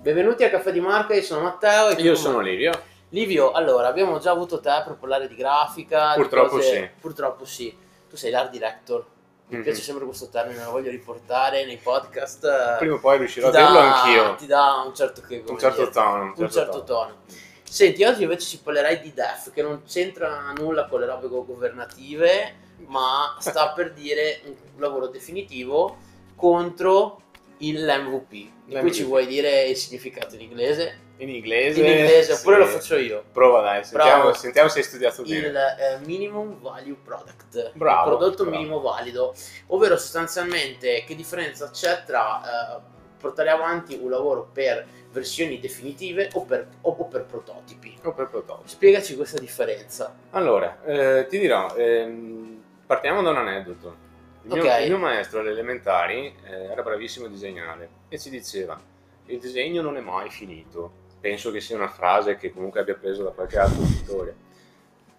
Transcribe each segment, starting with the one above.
Benvenuti a Caffè di Marca, io sono Matteo e Io sono Livio. Livio. Allora, abbiamo già avuto te per parlare di grafica. di Purtroppo cose- sì. Purtroppo sì. Tu sei l'art director. Mi Mhm. piace sempre questo termine, lo voglio riportare nei podcast. Prima o poi riuscirò Ti a dirlo dà- anch'io. Ti dà un certo, che, Un certo tono. un certo tono. Senti, oggi invece ci parlerai di DEF, che non c'entra nulla con le robe go- governative, ma sta per dire un lavoro definitivo contro il MVP. Cui ci vuoi dire il significato in inglese? In inglese. In inglese, oppure sì. lo faccio io. Prova dai, sentiamo, sentiamo se hai studiato bene. Il eh, minimum value product, Bravo, il prodotto bravo. minimo valido, ovvero sostanzialmente che differenza c'è tra eh, portare avanti un lavoro per versioni definitive o per, o- o per prototipi. Oh, per prototipo. Spiegaci questa differenza. Allora, eh, ti dirò, ehm, partiamo da un aneddoto. Il mio, Ok. il mio maestro alle elementari eh, era bravissimo a disegnare e ci diceva il disegno non è mai finito. Penso che sia una frase che comunque abbia preso da qualche altro pittore.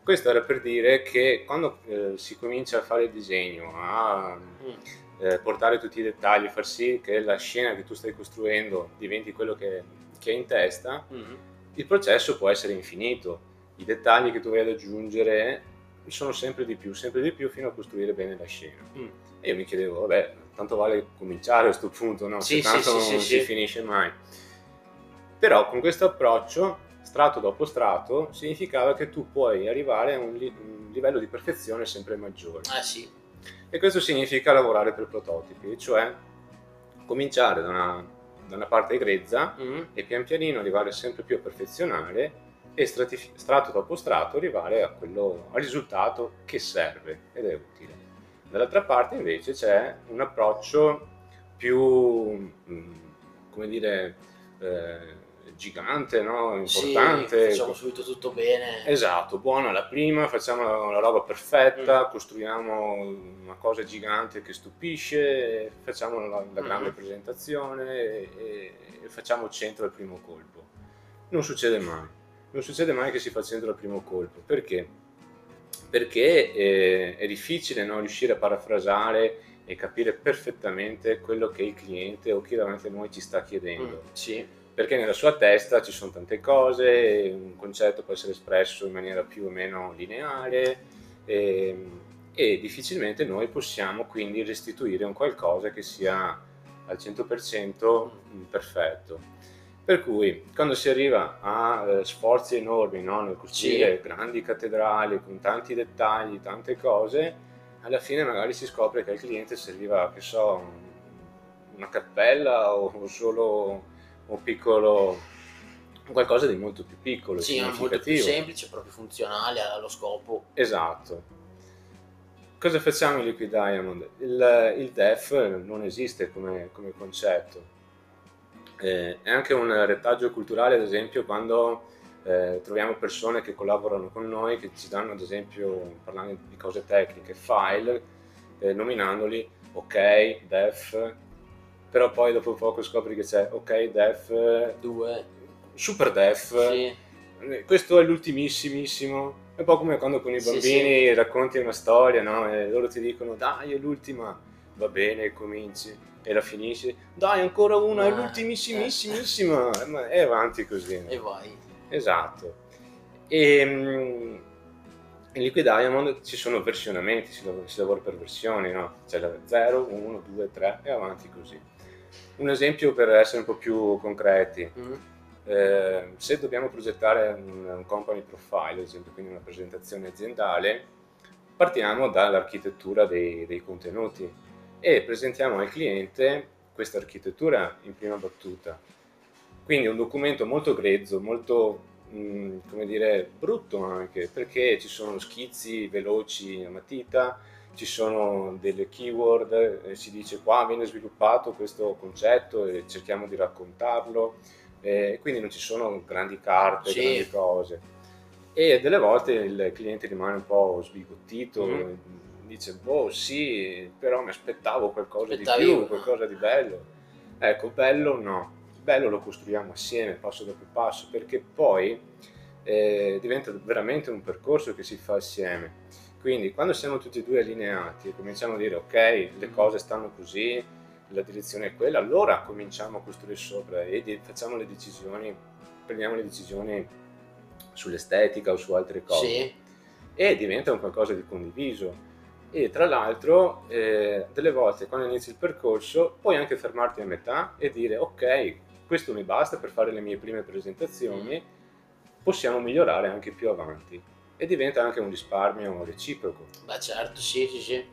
Questo era per dire che quando eh, si comincia a fare il disegno, a Mm. eh, portare tutti i dettagli, far sì che la scena che tu stai costruendo diventi quello che, che hai in testa, Mm. il processo può essere infinito. I dettagli che tu vai ad aggiungere sono sempre di più, sempre di più fino a costruire bene la scena. Mm. E io mi chiedevo, vabbè, tanto vale cominciare a questo punto, no? Sì, Se tanto sì, sì, non sì, si sì. finisce mai. Però con questo approccio, strato dopo strato, significava che tu puoi arrivare a un, li- un livello di perfezione sempre maggiore. Eh sì. E questo significa lavorare per prototipi, cioè cominciare da una, da una parte grezza Mm. e pian pianino arrivare sempre più a perfezionare e stratif- strato dopo strato arrivare a quello, al risultato che serve ed è utile. Dall'altra parte invece c'è un approccio più, mm, come dire, eh, gigante, no? importante. Sì, facciamo subito tutto bene. Esatto, buono alla prima, facciamo la roba perfetta, Mm. costruiamo una cosa gigante che stupisce, facciamo la, la grande Mhm. presentazione e, e- e facciamo centro al primo colpo. Non succede mai, non succede mai che si fa centro al primo colpo, perché? Perché eh, è difficile no, riuscire a parafrasare e capire perfettamente quello che il cliente o chi davanti a noi ci sta chiedendo Mm, Sì. perché nella sua testa ci sono tante cose, un concetto può essere espresso in maniera più o meno lineare e, e difficilmente noi possiamo quindi restituire un qualcosa che sia al 100% perfetto. Per cui quando si arriva a eh, sforzi enormi no? nel costruire grandi cattedrali con tanti dettagli, tante cose, alla fine magari si scopre che al cliente serviva, che so, un- una cappella o solo un piccolo qualcosa di molto più piccolo Sì, molto più semplice, proprio funzionale allo scopo. esatto cosa facciamo in Liquid Diamond? il, il def non esiste come, come concetto Eh, è anche un retaggio culturale ad esempio quando eh, troviamo persone che collaborano con noi che ci danno ad esempio parlando di cose tecniche file eh, nominandoli ok def però poi dopo poco scopri che c'è ok def Due. super def Sì. eh, questo è l'ultimissimissimo è un po' come quando con i Sì, bambini racconti una storia no? e loro ti dicono dai è l'ultima va bene cominci e la finisci dai ancora una è Ma- l'ultimissimissima Ma- e avanti così? E vai. Esatto. E mm, in Liquid Diamond ci sono versionamenti, si lavora, si lavora per versioni, no? C'è la 0, 1, 2, 3 e avanti così. Un esempio per essere un po' più concreti. Mm. Eh, se dobbiamo progettare un, un company profile, ad esempio, quindi una presentazione aziendale, partiamo dall'architettura dei, dei contenuti e presentiamo al cliente questa architettura in prima battuta. Quindi un documento molto grezzo, molto, mh, come dire, brutto anche, perché ci sono schizzi veloci a matita, ci sono delle keyword, eh, si dice qua viene sviluppato questo concetto e cerchiamo di raccontarlo, eh, quindi non ci sono grandi carte, Sì. grandi cose. E delle volte il cliente rimane un po' sbigottito, Mhm. Dice, boh sì, però mi aspettavo qualcosa Aspettavi di più, una." qualcosa di bello. Ecco, bello no, bello lo costruiamo assieme, passo dopo passo, perché poi eh, diventa veramente un percorso che si fa assieme. Quindi quando siamo tutti e due allineati e cominciamo a dire ok, le cose stanno così, la direzione è quella, allora cominciamo a costruire sopra e facciamo le decisioni, prendiamo le decisioni sull'estetica o su altre cose. Sì. E diventa un qualcosa di condiviso. E tra l'altro, eh, delle volte quando inizi il percorso, puoi anche fermarti a metà e dire ok, questo mi basta per fare le mie prime presentazioni, possiamo migliorare anche più avanti. E diventa anche un risparmio reciproco. Beh certo, sì, sì, sì.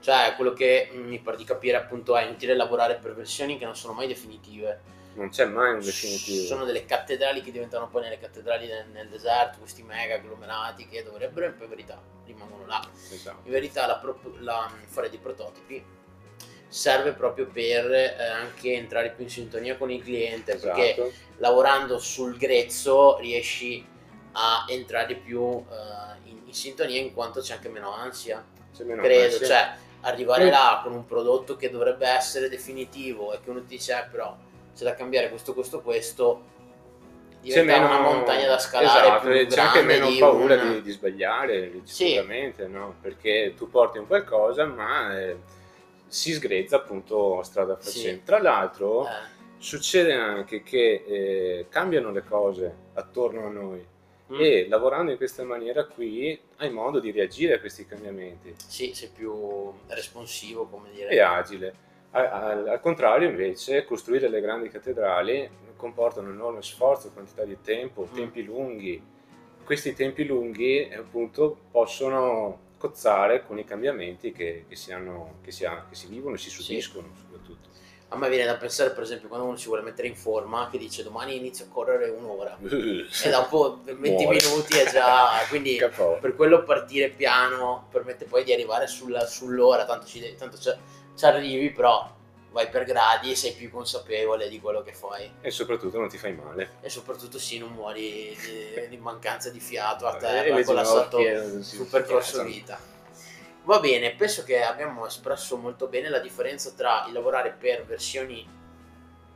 Cioè, quello che mi pare di capire appunto è inutile lavorare per versioni che non sono mai definitive. Non c'è mai un definitivo. Sono delle cattedrali che diventano poi nelle cattedrali nel, nel deserto, questi mega agglomerati che dovrebbero in verità rimangono là. Esatto. In verità la, pro- la fare dei prototipi serve proprio per eh, anche entrare più in sintonia con il cliente, perché Esatto. lavorando sul grezzo riesci a entrare più eh, in, in sintonia in quanto c'è anche meno ansia C'è meno credo, ansia. cioè arrivare Mm. là con un prodotto che dovrebbe essere definitivo e che uno ti dice "Eh, però c'è da cambiare questo, questo, questo diventa una montagna da scalare esatto, più c'è anche meno di paura un- di, di sbagliare Sì. sicuramente no? perché tu porti un qualcosa ma eh, si sgrezza appunto strada Sì. facendo tra l'altro Eh, succede anche che eh, cambiano le cose attorno a noi. Mm, e lavorando in questa maniera qui hai modo di reagire a questi cambiamenti. Sì, sei più responsivo come dire. E agile al, al contrario invece costruire le grandi cattedrali comporta un enorme sforzo, quantità di tempo, Mm. tempi lunghi. Questi tempi lunghi appunto possono cozzare con i cambiamenti che, che si, hanno- che si ha- che si vivono e si subiscono soprattutto. a me viene da pensare per esempio quando uno si vuole mettere in forma che dice domani inizio a correre un'ora e dopo 20 Muore. minuti è già quindi per quello partire piano permette poi di arrivare sulla- sull'ora, tanto, ci, tanto ci, ci arrivi, però vai per gradi e sei più consapevole di quello che fai. E soprattutto non ti fai male. E soprattutto sì, non muori di, mancanza di fiato a E terra le con l'assalto si sul percorso vita. Va bene, penso che abbiamo espresso molto bene la differenza tra il lavorare per versioni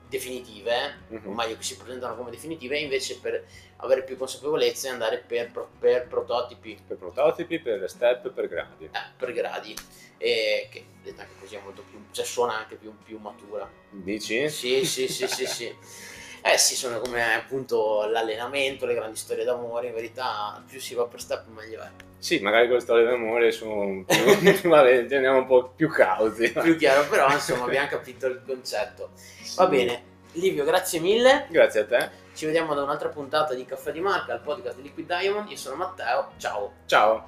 definitive, Mhm. o meglio che si presentano come definitive, invece per avere più consapevolezza e andare per, per prototipi Per prototipi, per step, per gradi. eh, per gradi e che detta anche così è molto più cioè suona anche più, più matura Dici? sì sì sì sì sì eh sì sono come appunto l'allenamento le grandi storie d'amore in verità più si va per step meglio è Sì, magari con le storie d'amore sono più... vabbè, andiamo un po' più cauti. più chiaro però insomma abbiamo capito il concetto va Sì. bene Livio grazie mille Grazie a te. ci vediamo ad un'altra puntata di Caffè di Marca il podcast di Liquid Diamond io sono Matteo ciao Ciao.